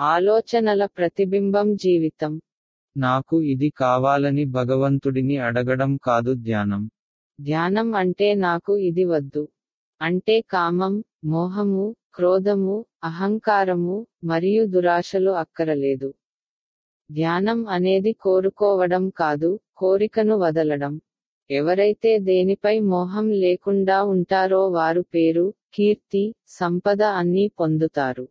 ఆలోచనల ప్రతిబింబం జీవితం. నాకు ఇది కావాలని భగవంతుడిని అడగడం కాదు ధ్యానం. ధ్యానం అంటే నాకు ఇది వద్దు. అంటే కామం మోహము క్రోధము అహంకారము మరియు దురాశలు అక్కరలేదు. ధ్యానం అనేది కోరుకోవడం కాదు కోరికను వదలడం. ఎవరైతే దేనిపై మోహం లేకుండా ఉంటారో వారు పేరు కీర్తి సంపద అన్నీ పొందుతారు.